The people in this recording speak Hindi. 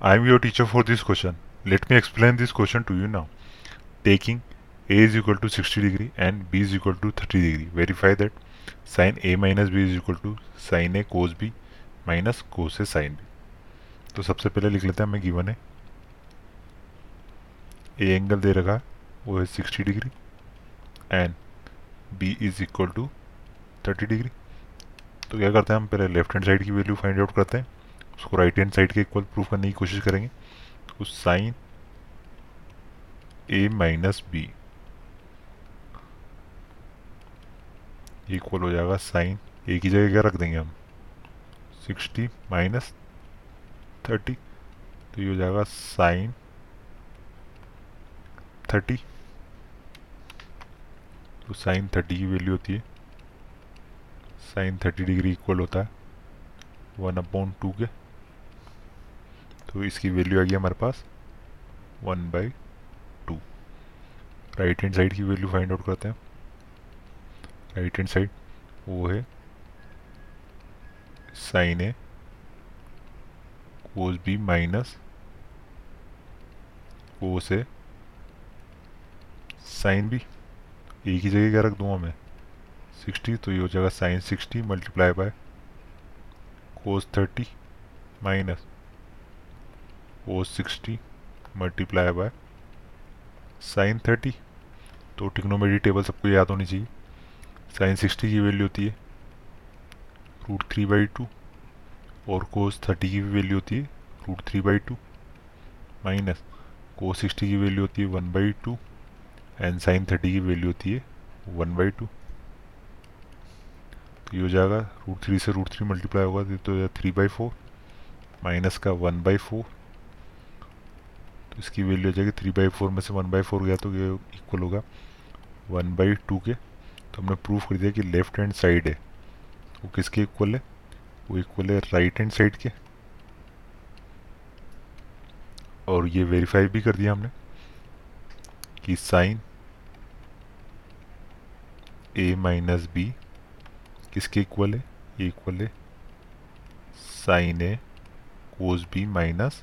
I am your teacher for this question. Let me explain this question to you now. Taking a is equal to 60 degree and b is equal to 30 degree. Verify that sin a minus b is equal to sin a cos b minus cos a sin b. तो सबसे पहले लिख लेते हैं हमें गिवन है ए एंगल दे रखा है वो है 60 degree and B is equal to 30 degree तो क्या करते हैं हम पहले लेफ़्ट हैंड साइड की वैल्यू फाइंड आउट करते हैं उसको राइट हैंड साइड के इक्वल प्रूफ करने की कोशिश करेंगे। तो sine A minus B equal हो जाएगा साइन। ए की जगह क्या रख देंगे हम? 60 माइनस थर्टी तो ये हो जाएगा साइन थर्टी तो साइन थर्टी की वैल्यू होती है। साइन थर्टी डिग्री इक्वल होता है। वन अपॉन टू के। तो इसकी वैल्यू आ गई हमारे पास one by two right hand side की वैल्यू फाइंड आउट करते हैं। राइट हैंड साइड वो है sine A cos B minus cos A sine B एक ही जगह क्या रख दूँगा मैं सिक्सटी तो ये हो जाएगा sine sixty multiply by cos thirty minus cos sixty multiply by sine thirty तो टिक्नोमेट्री टेबल सबको याद होनी चाहिए। साइन सिक्सटी की वैल्यू होती है रूट थ्री बाई टू और कोस थर्टी की भी वैल्यू होती है root three by two minus cos sixty की वैल्यू होती है one by two and sine thirty की वैल्यू होती है वन बाई टू तो ये हो जाएगा रूट थ्री से रूट थ्री मल्टीप्लाई होगा तो थ्री बाई फोर माइनस का वन बाई फोर इसकी वैल्यू हो जाएगी थ्री बाई फोर में से वन बाई फोर गया तो ये इक्वल होगा वन बाई टू के। तो हमने प्रूफ कर दिया कि लेफ़्ट हैंड साइड है। वो किसके इक्वल है? वो इक्वल है राइट हैंड साइड के। और ये वेरीफाई भी कर दिया हमने कि साइन ए माइनस बी किसके इक्वल है? ये इक्वल है sine A cos B minus